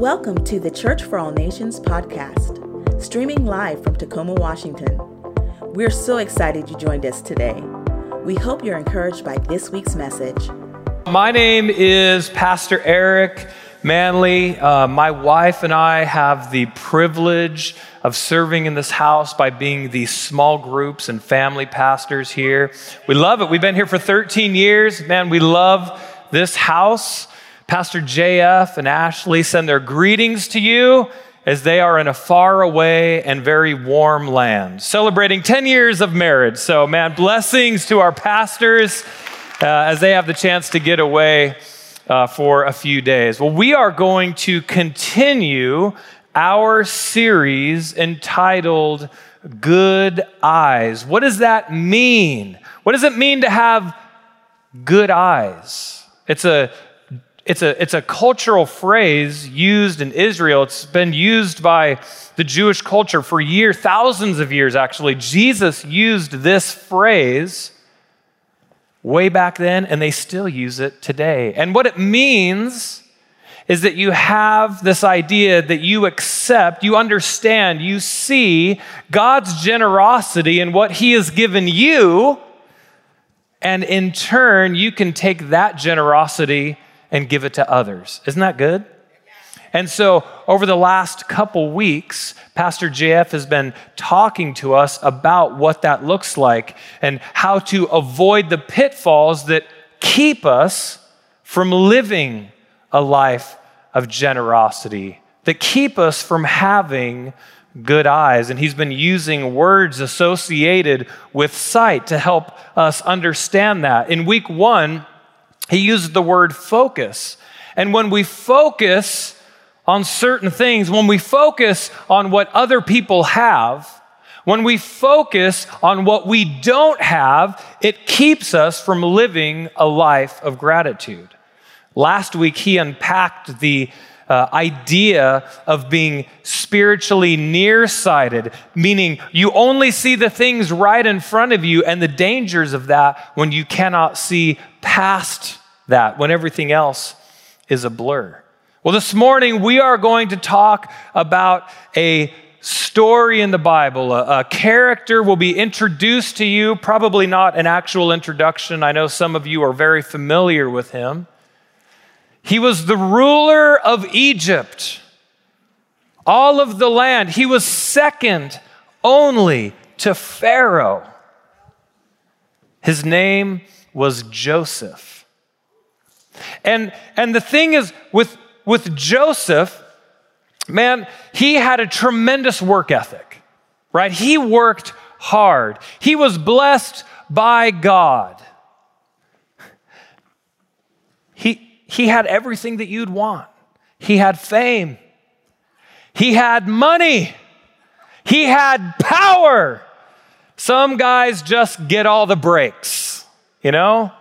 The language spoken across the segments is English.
Welcome to the Church for All Nations podcast, streaming live from Tacoma, Washington. We're so excited you joined us today. We hope you're encouraged by this week's message. My name is Pastor Eric Manley. Uh, my wife and I have the privilege of serving in this house by being the small groups and family pastors here. We love it. We've been here for 13 years. Man, we love this house. Pastor JF and Ashley send their greetings to you as they are in a far away and very warm land, celebrating 10 years of marriage. So, man, blessings to our pastors uh, as they have the chance to get away uh, for a few days. Well, we are going to continue our series entitled Good Eyes. What does that mean? What does it mean to have good eyes? It's a it's a, it's a cultural phrase used in Israel. It's been used by the Jewish culture for years, thousands of years actually. Jesus used this phrase way back then, and they still use it today. And what it means is that you have this idea that you accept, you understand, you see God's generosity in what He has given you, and in turn, you can take that generosity and give it to others. Isn't that good? And so, over the last couple weeks, Pastor JF has been talking to us about what that looks like and how to avoid the pitfalls that keep us from living a life of generosity, that keep us from having good eyes. And he's been using words associated with sight to help us understand that. In week one, he used the word focus. And when we focus on certain things, when we focus on what other people have, when we focus on what we don't have, it keeps us from living a life of gratitude. Last week, he unpacked the uh, idea of being spiritually nearsighted, meaning you only see the things right in front of you and the dangers of that when you cannot see past that when everything else is a blur. Well, this morning we are going to talk about a story in the Bible. A, a, character will be introduced to you, probably not an actual introduction. I know some of you are very familiar with him. He was the ruler of Egypt, all of the land. He was second only to Pharaoh. His name was Joseph. And, and the thing is, with, with Joseph, man, he had a tremendous work ethic, right? He worked hard, he was blessed by God. He, had everything that you'd want. He had fame. He had money. He had power. Some guys just get all the breaks, you know?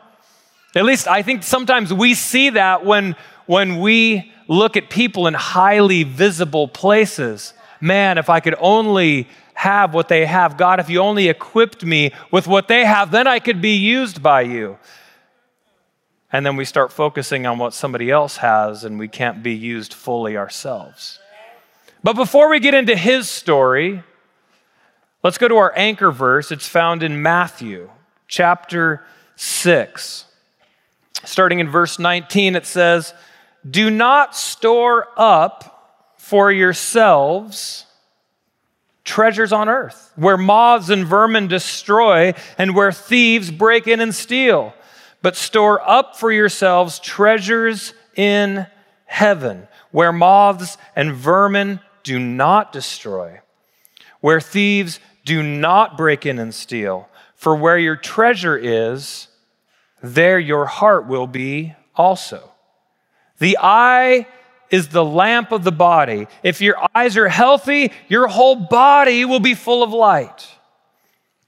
At least I think sometimes we see that when, when we look at people in highly visible places. Man, if I could only have what they have, God, if you only equipped me with what they have, then I could be used by you. And then we start focusing on what somebody else has and we can't be used fully ourselves. But before we get into his story, let's go to our anchor verse. It's found in Matthew chapter 6. Starting in verse 19, it says, Do not store up for yourselves treasures on earth, where moths and vermin destroy, and where thieves break in and steal. But store up for yourselves treasures in heaven, where moths and vermin do not destroy, where thieves do not break in and steal. For where your treasure is, there your heart will be also. The eye is the lamp of the body. If your eyes are healthy, your whole body will be full of light.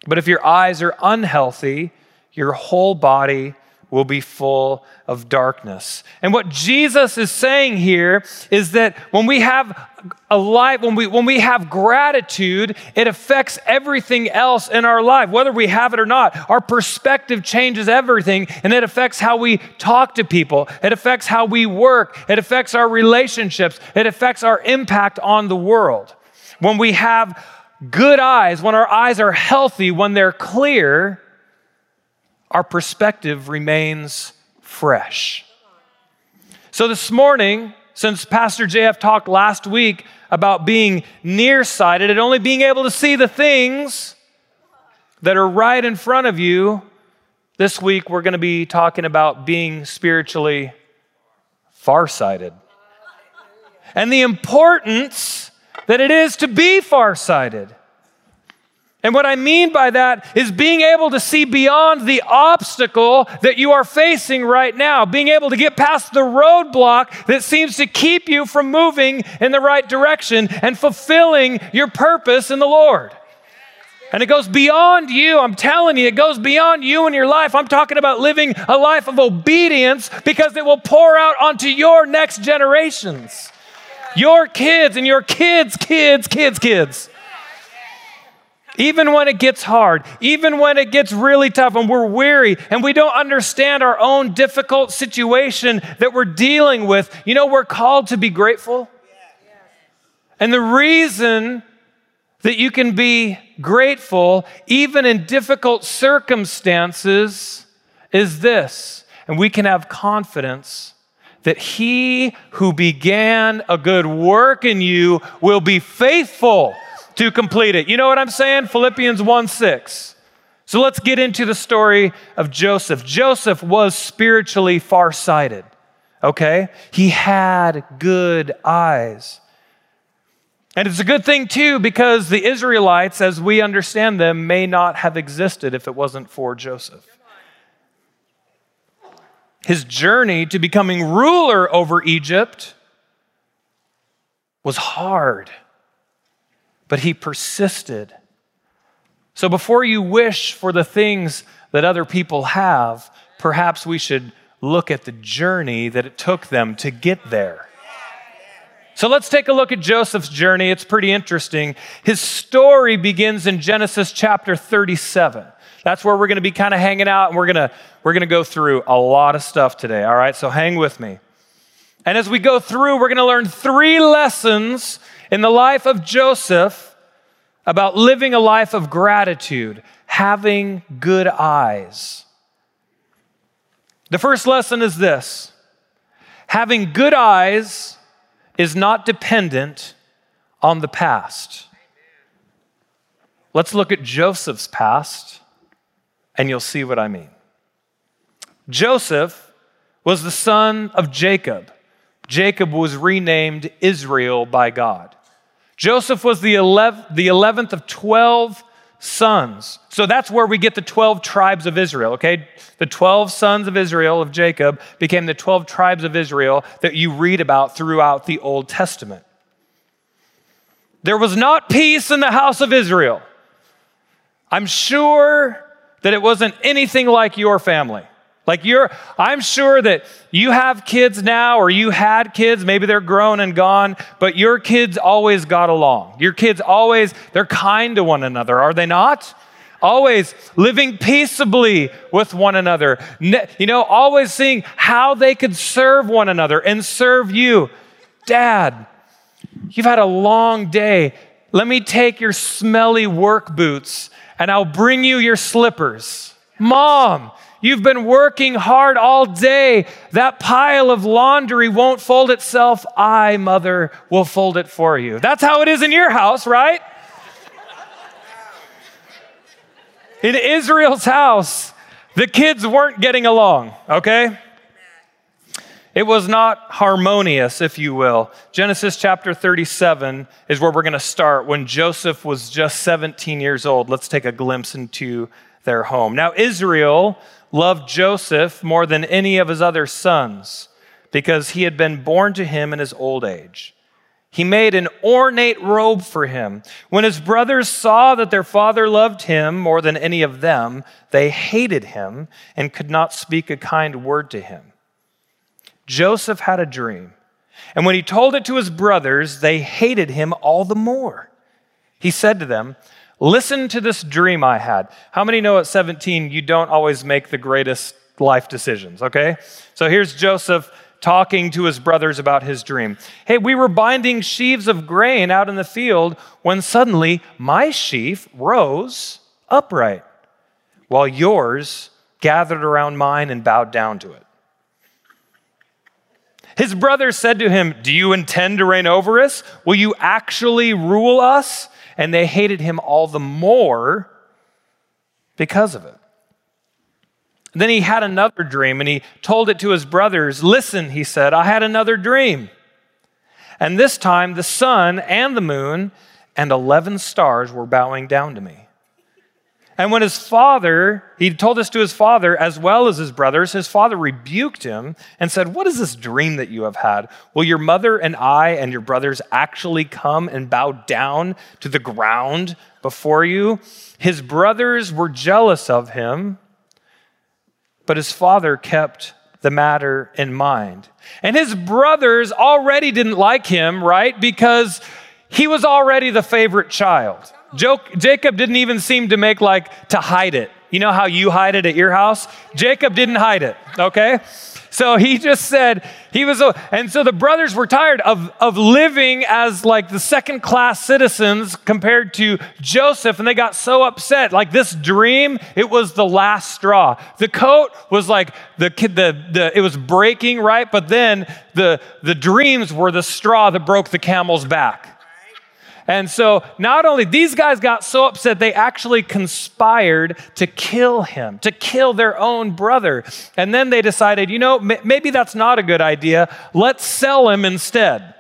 But if your eyes are unhealthy, your whole body will be full of darkness. And what Jesus is saying here is that when we have a life, when we, when we have gratitude, it affects everything else in our life, whether we have it or not. Our perspective changes everything, and it affects how we talk to people. It affects how we work. It affects our relationships. It affects our impact on the world. When we have good eyes, when our eyes are healthy, when they're clear, our perspective remains fresh. So this morning, since Pastor JF talked last week about being nearsighted and only being able to see the things that are right in front of you, this week we're going to be talking about being spiritually farsighted and the importance that it is to be farsighted. And what I mean by that is being able to see beyond the obstacle that you are facing right now, being able to get past the roadblock that seems to keep you from moving in the right direction and fulfilling your purpose in the Lord. And it goes beyond you. I'm telling you, it goes beyond you and your life. I'm talking about living a life of obedience because it will pour out onto your next generations, your kids, and your kids' kids' kids' kids. Even when it gets hard, even when it gets really tough and we're weary and we don't understand our own difficult situation that we're dealing with, you know, we're called to be grateful. And the reason that you can be grateful, even in difficult circumstances, is this. And we can have confidence that he who began a good work in you will be faithful to complete it. You know what I'm saying? Philippians 1 6. So let's get into the story of Joseph. Joseph was spiritually farsighted, okay? He had good eyes. And it's a good thing, too, because the Israelites, as we understand them, may not have existed if it wasn't for Joseph. His journey to becoming ruler over Egypt was hard but he persisted. So before you wish for the things that other people have, perhaps we should look at the journey that it took them to get there. So let's take a look at Joseph's journey. It's pretty interesting. His story begins in Genesis chapter 37. That's where we're going to be kind of hanging out and we're going to we're going to go through a lot of stuff today, all right? So hang with me. And as we go through, we're going to learn three lessons in the life of Joseph about living a life of gratitude, having good eyes. The first lesson is this having good eyes is not dependent on the past. Let's look at Joseph's past, and you'll see what I mean. Joseph was the son of Jacob. Jacob was renamed Israel by God. Joseph was the 11th of 12 sons. So that's where we get the 12 tribes of Israel, okay? The 12 sons of Israel, of Jacob, became the 12 tribes of Israel that you read about throughout the Old Testament. There was not peace in the house of Israel. I'm sure that it wasn't anything like your family. Like you're, I'm sure that you have kids now or you had kids, maybe they're grown and gone, but your kids always got along. Your kids always, they're kind to one another, are they not? Always living peaceably with one another. You know, always seeing how they could serve one another and serve you. Dad, you've had a long day. Let me take your smelly work boots and I'll bring you your slippers. Mom, You've been working hard all day. That pile of laundry won't fold itself. I, mother, will fold it for you. That's how it is in your house, right? In Israel's house, the kids weren't getting along, okay? It was not harmonious, if you will. Genesis chapter 37 is where we're going to start when Joseph was just 17 years old. Let's take a glimpse into their home. Now, Israel loved Joseph more than any of his other sons because he had been born to him in his old age. He made an ornate robe for him. When his brothers saw that their father loved him more than any of them, they hated him and could not speak a kind word to him. Joseph had a dream, and when he told it to his brothers, they hated him all the more. He said to them, Listen to this dream I had. How many know at 17 you don't always make the greatest life decisions, okay? So here's Joseph talking to his brothers about his dream. Hey, we were binding sheaves of grain out in the field when suddenly my sheaf rose upright, while yours gathered around mine and bowed down to it. His brothers said to him, Do you intend to reign over us? Will you actually rule us? And they hated him all the more because of it. Then he had another dream and he told it to his brothers. Listen, he said, I had another dream. And this time the sun and the moon and 11 stars were bowing down to me. And when his father, he told this to his father as well as his brothers, his father rebuked him and said, What is this dream that you have had? Will your mother and I and your brothers actually come and bow down to the ground before you? His brothers were jealous of him but his father kept the matter in mind. And his brothers already didn't like him, right? Because he was already the favorite child. Jacob didn't even seem to make like to hide it. You know how you hide it at your house? Jacob didn't hide it, okay? So he just said, he was, a, and so the brothers were tired of, of living as like the second class citizens compared to Joseph, and they got so upset. Like this dream, it was the last straw. The coat was like the, kid, the, the it was breaking, right? But then the, the dreams were the straw that broke the camel's back. And so, not only these guys got so upset, they actually conspired to kill him, to kill their own brother. And then they decided, you know, maybe that's not a good idea. Let's sell him instead.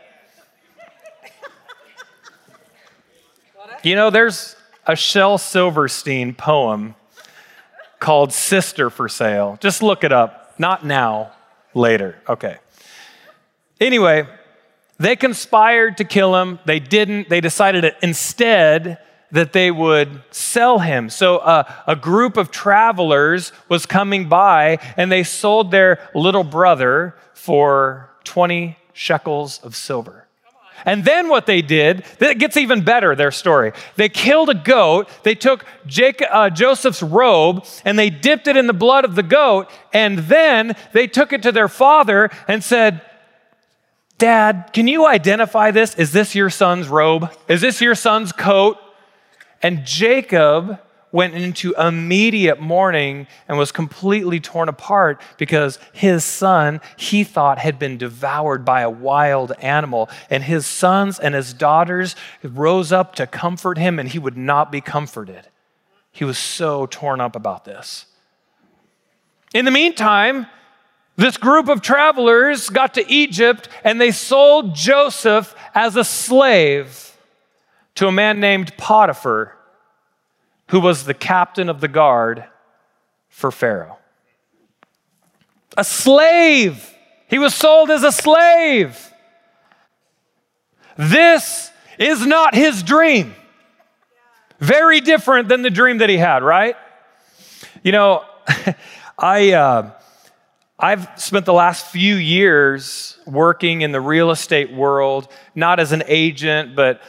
you know, there's a Shel Silverstein poem called Sister for Sale. Just look it up. Not now, later. Okay. Anyway, they conspired to kill him. They didn't. They decided instead that they would sell him. So uh, a group of travelers was coming by and they sold their little brother for 20 shekels of silver. And then what they did, it gets even better, their story. They killed a goat, they took uh, Joseph's robe, and they dipped it in the blood of the goat, and then they took it to their father and said, Dad, can you identify this? Is this your son's robe? Is this your son's coat? And Jacob went into immediate mourning and was completely torn apart because his son, he thought, had been devoured by a wild animal. And his sons and his daughters rose up to comfort him, and he would not be comforted. He was so torn up about this. In the meantime, this group of travelers got to Egypt and they sold Joseph as a slave to a man named Potiphar, who was the captain of the guard for Pharaoh. A slave. He was sold as a slave. This is not his dream. Very different than the dream that he had, right? You know, I. Uh, I've spent the last few years working in the real estate world, not as an agent, but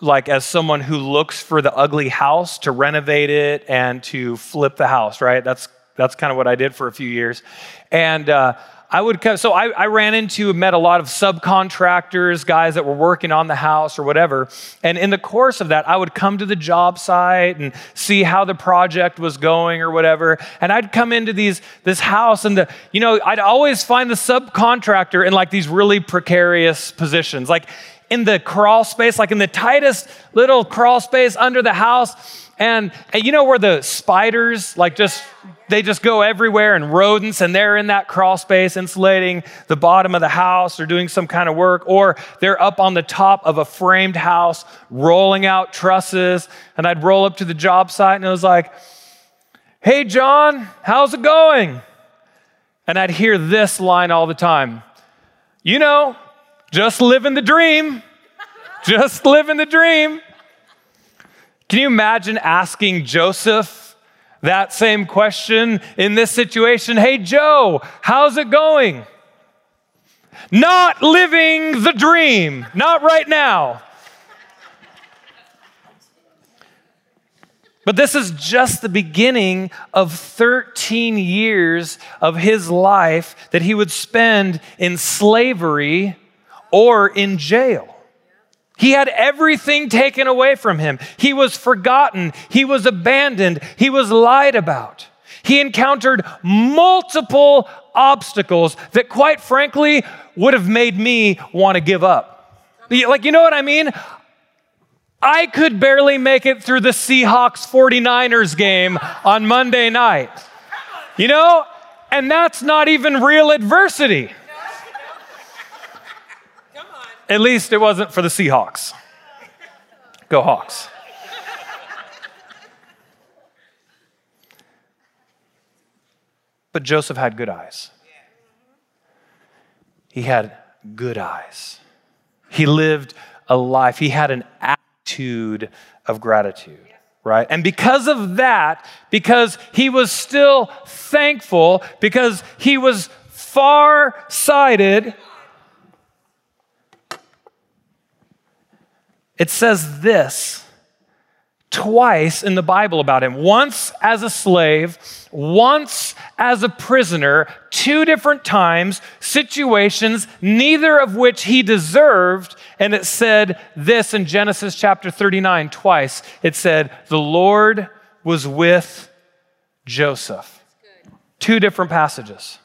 like as someone who looks for the ugly house to renovate it and to flip the house, right? That's that's kind of what I did for a few years. And uh, I would come, so I, I ran into, met a lot of subcontractors, guys that were working on the house or whatever. And in the course of that, I would come to the job site and see how the project was going or whatever. And I'd come into these, this house and the, you know, I'd always find the subcontractor in like these really precarious positions. Like in the crawl space, like in the tightest little crawl space under the house. And, and you know where the spiders like just they just go everywhere and rodents and they're in that crawl space insulating the bottom of the house or doing some kind of work or they're up on the top of a framed house rolling out trusses and I'd roll up to the job site and it was like, "Hey John, how's it going?" And I'd hear this line all the time. You know, just living the dream. just living the dream. Can you imagine asking Joseph that same question in this situation? Hey, Joe, how's it going? Not living the dream, not right now. But this is just the beginning of 13 years of his life that he would spend in slavery or in jail. He had everything taken away from him. He was forgotten. He was abandoned. He was lied about. He encountered multiple obstacles that, quite frankly, would have made me want to give up. Like, you know what I mean? I could barely make it through the Seahawks 49ers game on Monday night. You know? And that's not even real adversity. At least it wasn't for the Seahawks. Go Hawks. But Joseph had good eyes. He had good eyes. He lived a life, he had an attitude of gratitude, right? And because of that, because he was still thankful, because he was far sighted, it says this twice in the Bible about him once as a slave, once as a prisoner, two different times, situations, neither of which he deserved. And it said this in Genesis chapter 39 twice. It said, The Lord was with Joseph. Two different passages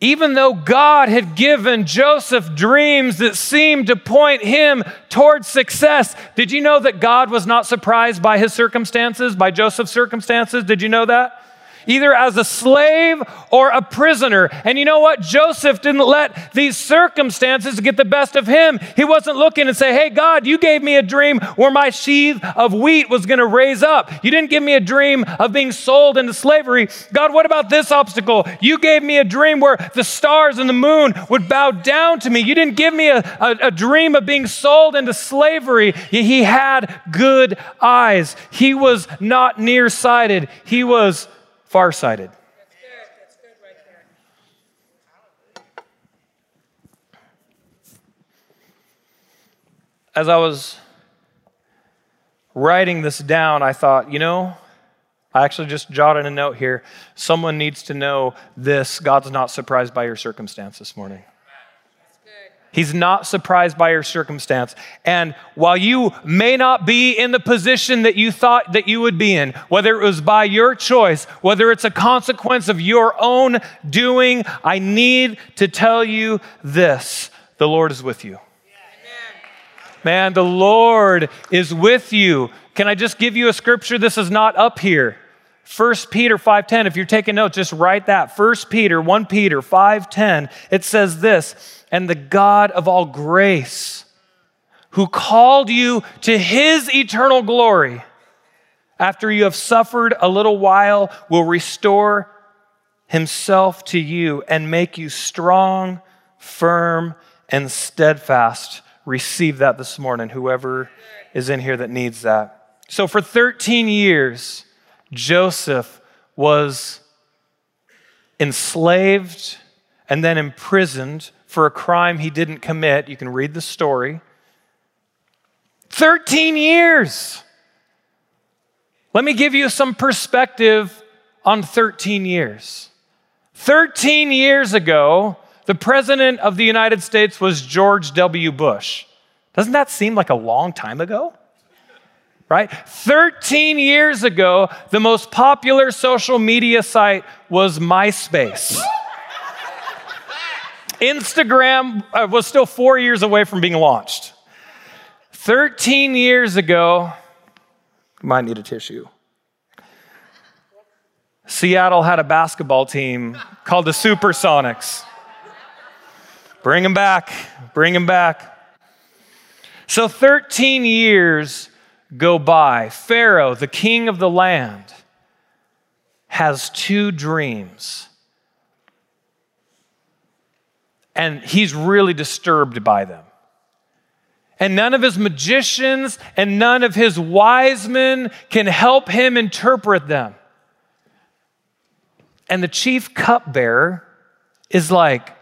even though God had given Joseph dreams that seemed to point him towards success, did you know that God was not surprised by his circumstances, by Joseph's circumstances? Did you know that? Either as a slave or a prisoner. And you know what? Joseph didn't let these circumstances get the best of him. He wasn't looking and say, Hey, God, you gave me a dream where my sheaf of wheat was going to raise up. You didn't give me a dream of being sold into slavery. God, what about this obstacle? You gave me a dream where the stars and the moon would bow down to me. You didn't give me a, a, a dream of being sold into slavery. He had good eyes. He was not nearsighted. He was farsighted. As I was writing this down, I thought, you know, I actually just jotted a note here. Someone needs to know this God's not surprised by your circumstance this morning. He's not surprised by your circumstance. And while you may not be in the position that you thought that you would be in, whether it was by your choice, whether it's a consequence of your own doing, I need to tell you this the Lord is with you. Man, the Lord is with you. Can I just give you a scripture? This is not up here. 1 Peter 5:10 if you're taking notes just write that 1 Peter 1 Peter 5:10 it says this and the God of all grace, who called you to his eternal glory, after you have suffered a little while, will restore himself to you and make you strong, firm, and steadfast. Receive that this morning, whoever is in here that needs that. So, for 13 years, Joseph was enslaved and then imprisoned for a crime he didn't commit. You can read the story. 13 years. Let me give you some perspective on 13 years. 13 years ago, the President of the United States was George W. Bush. Doesn't that seem like a long time ago? Right? 13 years ago, the most popular social media site was MySpace. Instagram uh, was still four years away from being launched. 13 years ago, might need a tissue. Seattle had a basketball team called the Supersonics. Bring them back, bring them back. So 13 years go by. Pharaoh, the king of the land, has two dreams and he's really disturbed by them. And none of his magicians and none of his wise men can help him interpret them. And the chief cupbearer is like,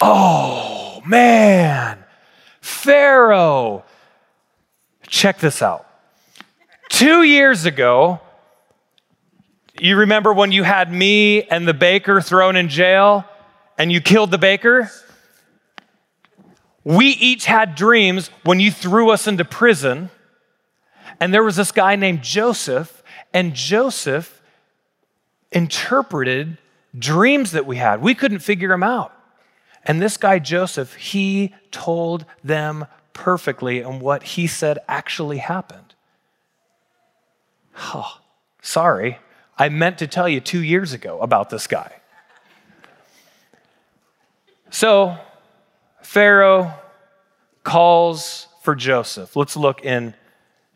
oh man, Pharaoh. Check this out. Two years ago, you remember when you had me and the baker thrown in jail and you killed the baker? We each had dreams when you threw us into prison. And there was this guy named Joseph, and Joseph interpreted dreams that we had. We couldn't figure them out. And this guy, Joseph, he told them perfectly, and what he said actually happened. Oh, sorry. I meant to tell you two years ago about this guy. So, Pharaoh calls for Joseph. Let's look in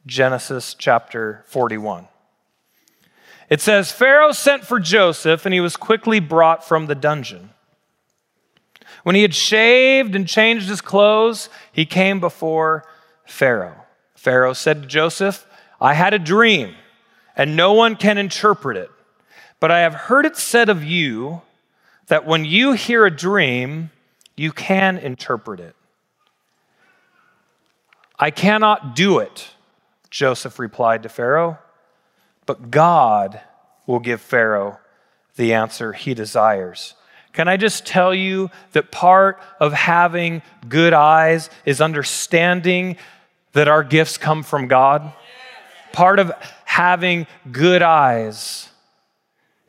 Genesis chapter 41. It says Pharaoh sent for Joseph, and he was quickly brought from the dungeon. When he had shaved and changed his clothes, he came before Pharaoh. Pharaoh said to Joseph, I had a dream, and no one can interpret it. But I have heard it said of you that when you hear a dream, you can interpret it. I cannot do it, Joseph replied to Pharaoh, but God will give Pharaoh the answer he desires. Can I just tell you that part of having good eyes is understanding that our gifts come from God? Part of having good eyes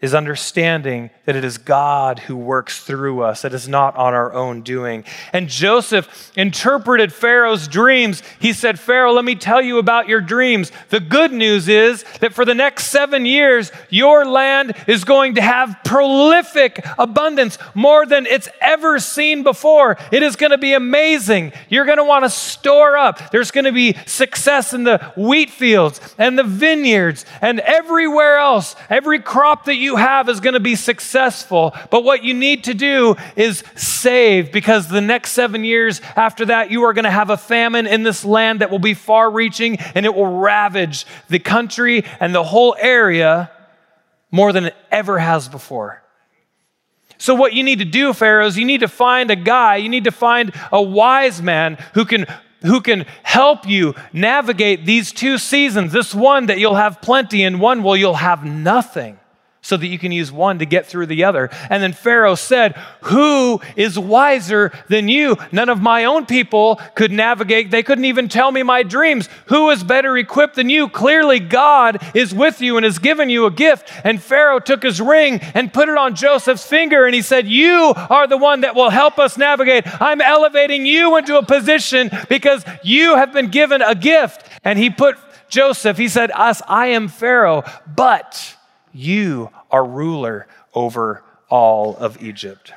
is understanding that it is God who works through us. It is not on our own doing. And Joseph interpreted Pharaoh's dreams. He said, Pharaoh, let me tell you about your dreams. The good news is that for the next seven years, your land is going to have prolific abundance, more than it's ever seen before. It is going to be amazing. You're going to want to store up. There's going to be success in the wheat fields and the vineyards and everywhere else, every crop that you you have is going to be successful. But what you need to do is save because the next seven years after that, you are going to have a famine in this land that will be far reaching and it will ravage the country and the whole area more than it ever has before. So, what you need to do, Pharaoh, is you need to find a guy, you need to find a wise man who can who can help you navigate these two seasons this one that you'll have plenty and one where you'll have nothing so that you can use one to get through the other. And then Pharaoh said, Who is wiser than you? None of my own people could navigate. They couldn't even tell me my dreams. Who is better equipped than you? Clearly, God is with you and has given you a gift. And Pharaoh took his ring and put it on Joseph's finger and he said, You are the one that will help us navigate. I'm elevating you into a position because you have been given a gift. And he put Joseph, he said, Us, I am Pharaoh, but you are ruler over all of Egypt.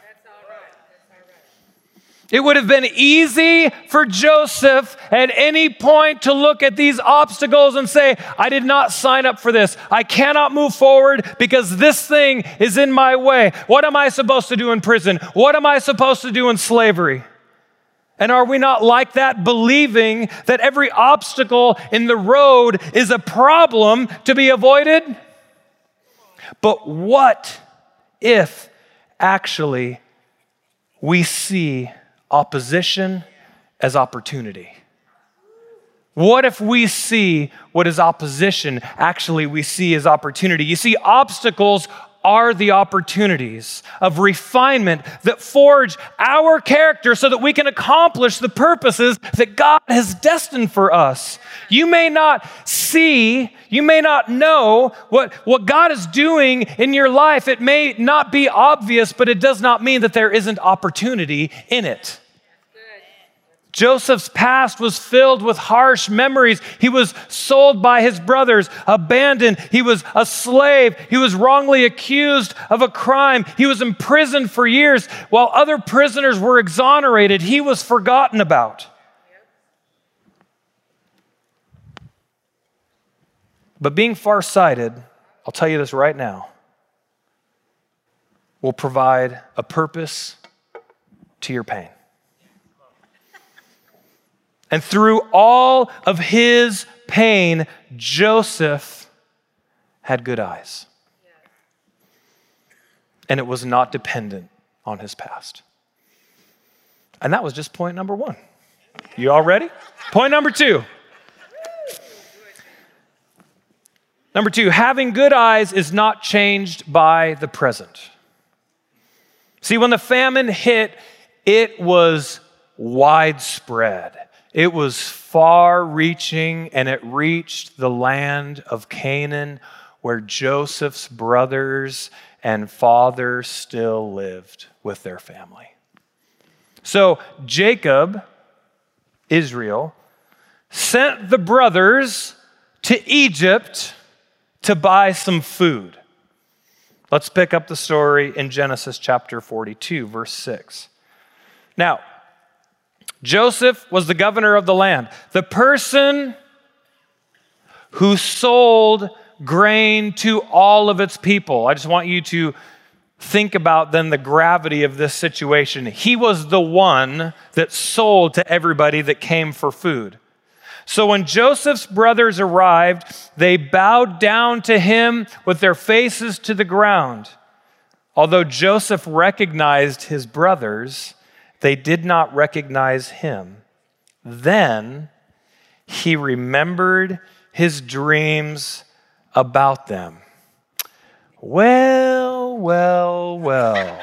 It would have been easy for Joseph at any point to look at these obstacles and say, I did not sign up for this. I cannot move forward because this thing is in my way. What am I supposed to do in prison? What am I supposed to do in slavery? And are we not like that, believing that every obstacle in the road is a problem to be avoided? But what if actually we see opposition as opportunity? What if we see what is opposition actually we see as opportunity? You see, obstacles are the opportunities of refinement that forge our character so that we can accomplish the purposes that God has destined for us. You may not see, you may not know what, what God is doing in your life. It may not be obvious, but it does not mean that there isn't opportunity in it. Joseph's past was filled with harsh memories. He was sold by his brothers, abandoned. He was a slave. He was wrongly accused of a crime. He was imprisoned for years. While other prisoners were exonerated, he was forgotten about. But being farsighted, I'll tell you this right now, will provide a purpose to your pain. And through all of his pain, Joseph had good eyes. And it was not dependent on his past. And that was just point number one. You all ready? Point number two. Number two, having good eyes is not changed by the present. See, when the famine hit, it was widespread. It was far reaching, and it reached the land of Canaan where Joseph's brothers and father still lived with their family. So Jacob, Israel, sent the brothers to Egypt to buy some food. Let's pick up the story in Genesis chapter 42, verse 6. Now, Joseph was the governor of the land. The person who sold grain to all of its people. I just want you to think about then the gravity of this situation. He was the one that sold to everybody that came for food. So when Joseph's brothers arrived, they bowed down to him with their faces to the ground. Although Joseph recognized his brothers, they did not recognize him. Then he remembered his dreams about them. Well, well, well.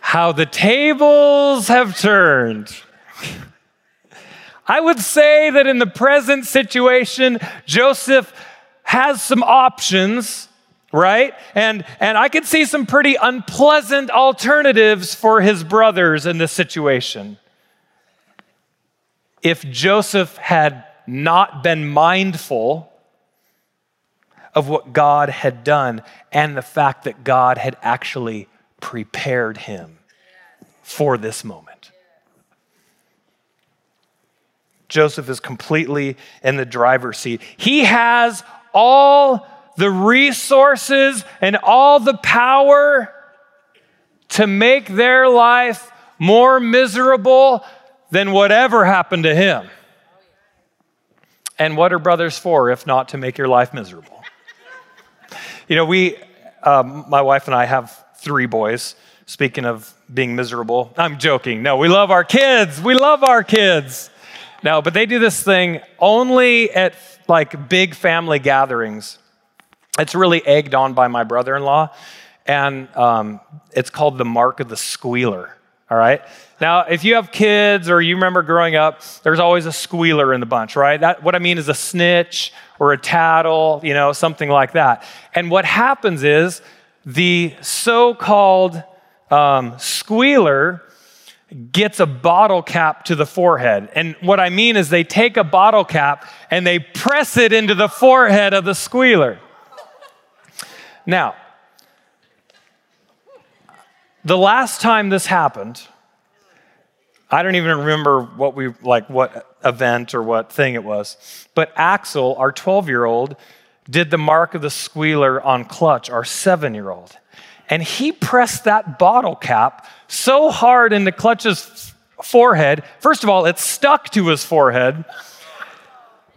How the tables have turned. I would say that in the present situation, Joseph has some options, right? And, and I could see some pretty unpleasant alternatives for his brothers in this situation. If Joseph had not been mindful of what God had done and the fact that God had actually prepared him for this moment. Joseph is completely in the driver's seat. He has all the resources and all the power to make their life more miserable than whatever happened to him. And what are brothers for if not to make your life miserable? You know, we, um, my wife and I have three boys. Speaking of being miserable, I'm joking. No, we love our kids. We love our kids. No, but they do this thing only at like big family gatherings. It's really egged on by my brother in law, and um, it's called the mark of the squealer. All right? Now, if you have kids or you remember growing up, there's always a squealer in the bunch, right? That, what I mean is a snitch or a tattle, you know, something like that. And what happens is the so called um, squealer gets a bottle cap to the forehead. And what I mean is they take a bottle cap and they press it into the forehead of the squealer. Now, the last time this happened, I don't even remember what we like what event or what thing it was. But Axel, our 12-year-old, did the mark of the squealer on Clutch, our 7-year-old. And he pressed that bottle cap so hard into Clutch's forehead. First of all, it stuck to his forehead.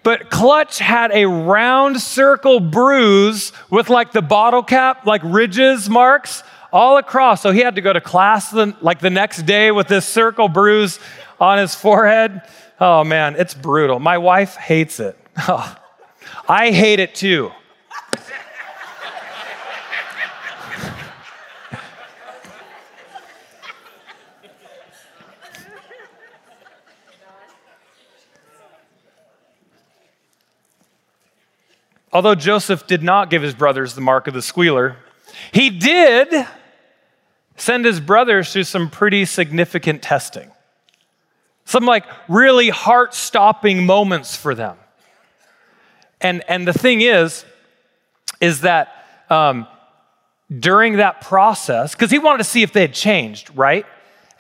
But Clutch had a round circle bruise with like the bottle cap, like ridges marks all across. So he had to go to class the, like the next day with this circle bruise on his forehead. Oh man, it's brutal. My wife hates it. I hate it too. Although Joseph did not give his brothers the mark of the squealer, he did send his brothers through some pretty significant testing. Some like really heart stopping moments for them. And, and the thing is, is that um, during that process, because he wanted to see if they had changed, right?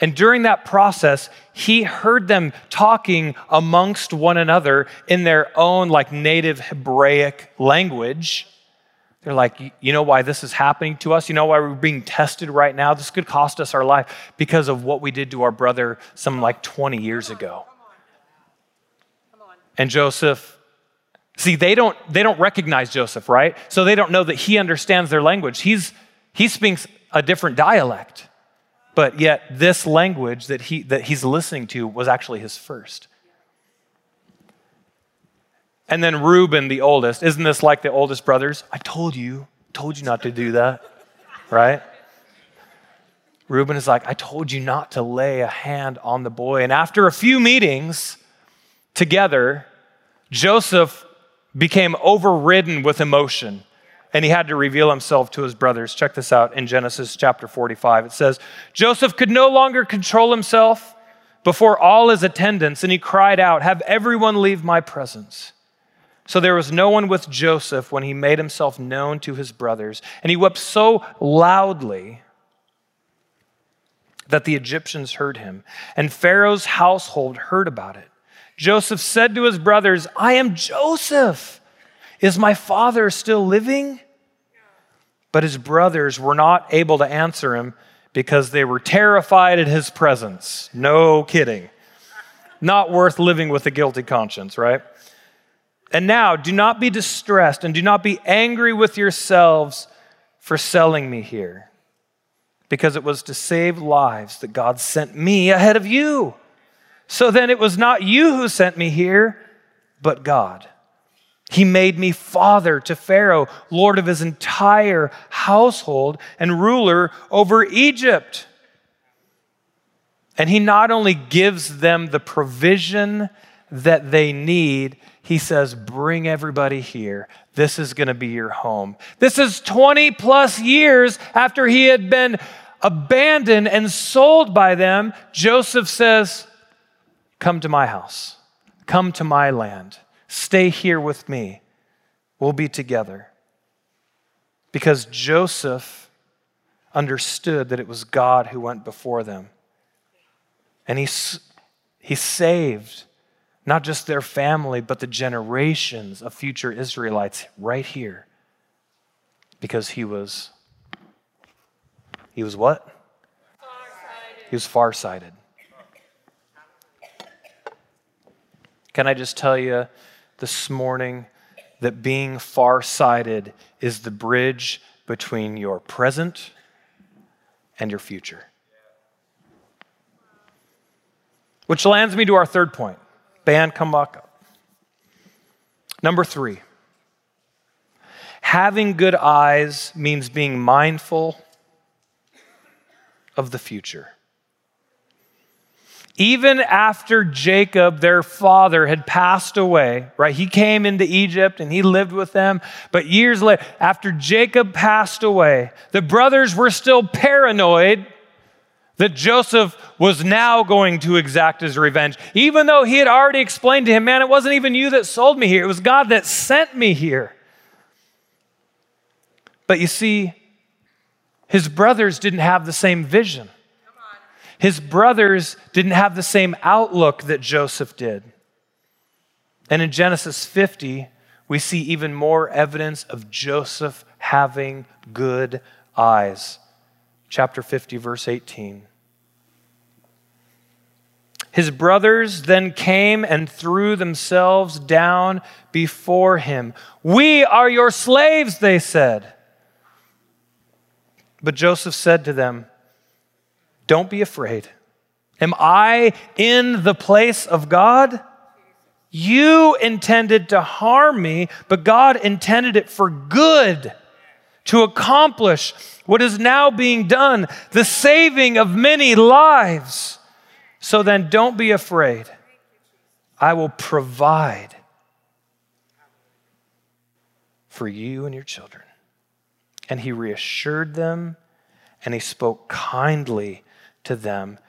And during that process, he heard them talking amongst one another in their own like native Hebraic language They're like, you know why this is happening to us? You know why we're being tested right now? This could cost us our life because of what we did to our brother some like 20 years ago. And Joseph, see, they don't, they don't recognize Joseph, right? So they don't know that he understands their language. He's, he speaks a different dialect, but yet this language that, he, that he's listening to was actually his first. And then Reuben, the oldest, isn't this like the oldest brothers? I told you, told you not to do that, right? Reuben is like, I told you not to lay a hand on the boy. And after a few meetings together, Joseph became overridden with emotion and he had to reveal himself to his brothers. Check this out in Genesis chapter 45. It says, Joseph could no longer control himself before all his attendants, and he cried out, Have everyone leave my presence. So there was no one with Joseph when he made himself known to his brothers. And he wept so loudly that the Egyptians heard him. And Pharaoh's household heard about it. Joseph said to his brothers, I am Joseph. Is my father still living? But his brothers were not able to answer him because they were terrified at his presence. No kidding. Not worth living with a guilty conscience, right? And now, do not be distressed and do not be angry with yourselves for selling me here, because it was to save lives that God sent me ahead of you. So then it was not you who sent me here, but God. He made me father to Pharaoh, lord of his entire household, and ruler over Egypt. And he not only gives them the provision that they need, he says, Bring everybody here. This is going to be your home. This is 20 plus years after he had been abandoned and sold by them. Joseph says, Come to my house, come to my land, stay here with me. We'll be together. Because Joseph understood that it was God who went before them. And he, he saved not just their family, but the generations of future Israelites right here. Because he was, he was what? He was farsighted. Can I just tell you this morning that being farsighted is the bridge between your present and your future? Which lands me to our third point. Band, come back up. Number three, having good eyes means being mindful of the future. Even after Jacob, their father, had passed away, right? He came into Egypt and he lived with them. But years later, after Jacob passed away, the brothers were still paranoid that Joseph was now going to exact his revenge, even though he had already explained to him, Man, it wasn't even you that sold me here, it was God that sent me here. But you see, his brothers didn't have the same vision. His brothers didn't have the same outlook that Joseph did. And in Genesis 50, we see even more evidence of Joseph having good eyes. Chapter 50, verse 18. His brothers then came and threw themselves down before him. We are your slaves, they said. But Joseph said to them, Don't be afraid. Am I in the place of God? You intended to harm me, but God intended it for good to accomplish what is now being done the saving of many lives. So then don't be afraid. I will provide for you and your children. And he reassured them and he spoke kindly to them.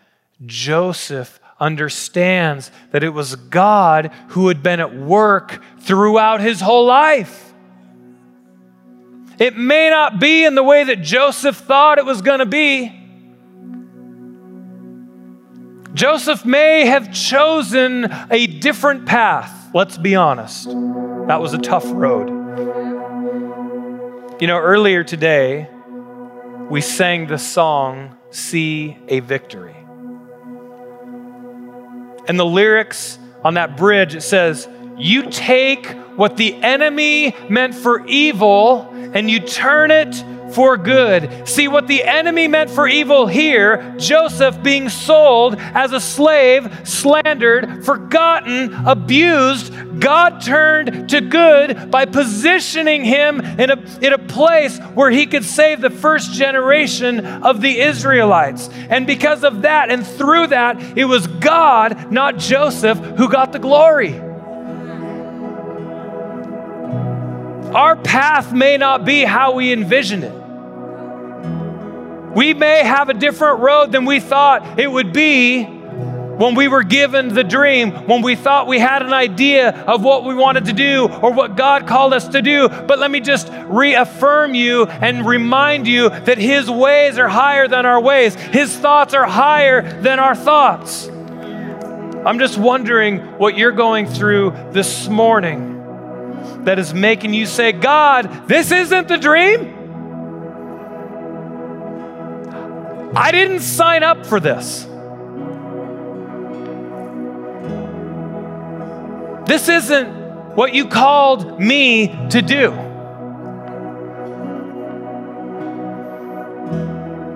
Joseph understands that it was God who had been at work throughout his whole life. It may not be in the way that Joseph thought it was going to be. Joseph may have chosen a different path, let's be honest. That was a tough road. You know, earlier today, we sang the song, See a Victory. And the lyrics on that bridge, it says, You take what the enemy meant for evil and you turn it for good. See what the enemy meant for evil here Joseph being sold as a slave, slandered, forgotten, abused. God turned to good by positioning him in a, in a place where he could save the first generation of the Israelites. And because of that and through that, it was God, not Joseph, who got the glory. Our path may not be how we envision it. We may have a different road than we thought it would be when we were given the dream, when we thought we had an idea of what we wanted to do or what God called us to do. But let me just reaffirm you and remind you that His ways are higher than our ways, His thoughts are higher than our thoughts. I'm just wondering what you're going through this morning that is making you say, God, this isn't the dream. I didn't sign up for this. This isn't what you called me to do.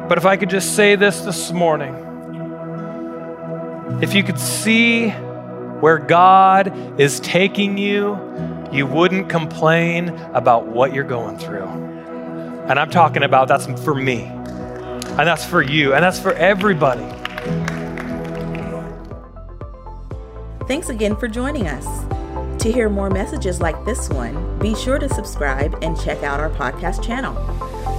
But if I could just say this this morning, if you could see where God is taking you, you wouldn't complain about what you're going through. And I'm talking about that's for me. And that's for you, and that's for everybody. Thanks again for joining us. To hear more messages like this one, be sure to subscribe and check out our podcast channel.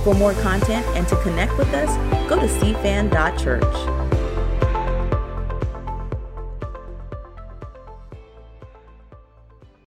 For more content and to connect with us, go to cfan.church.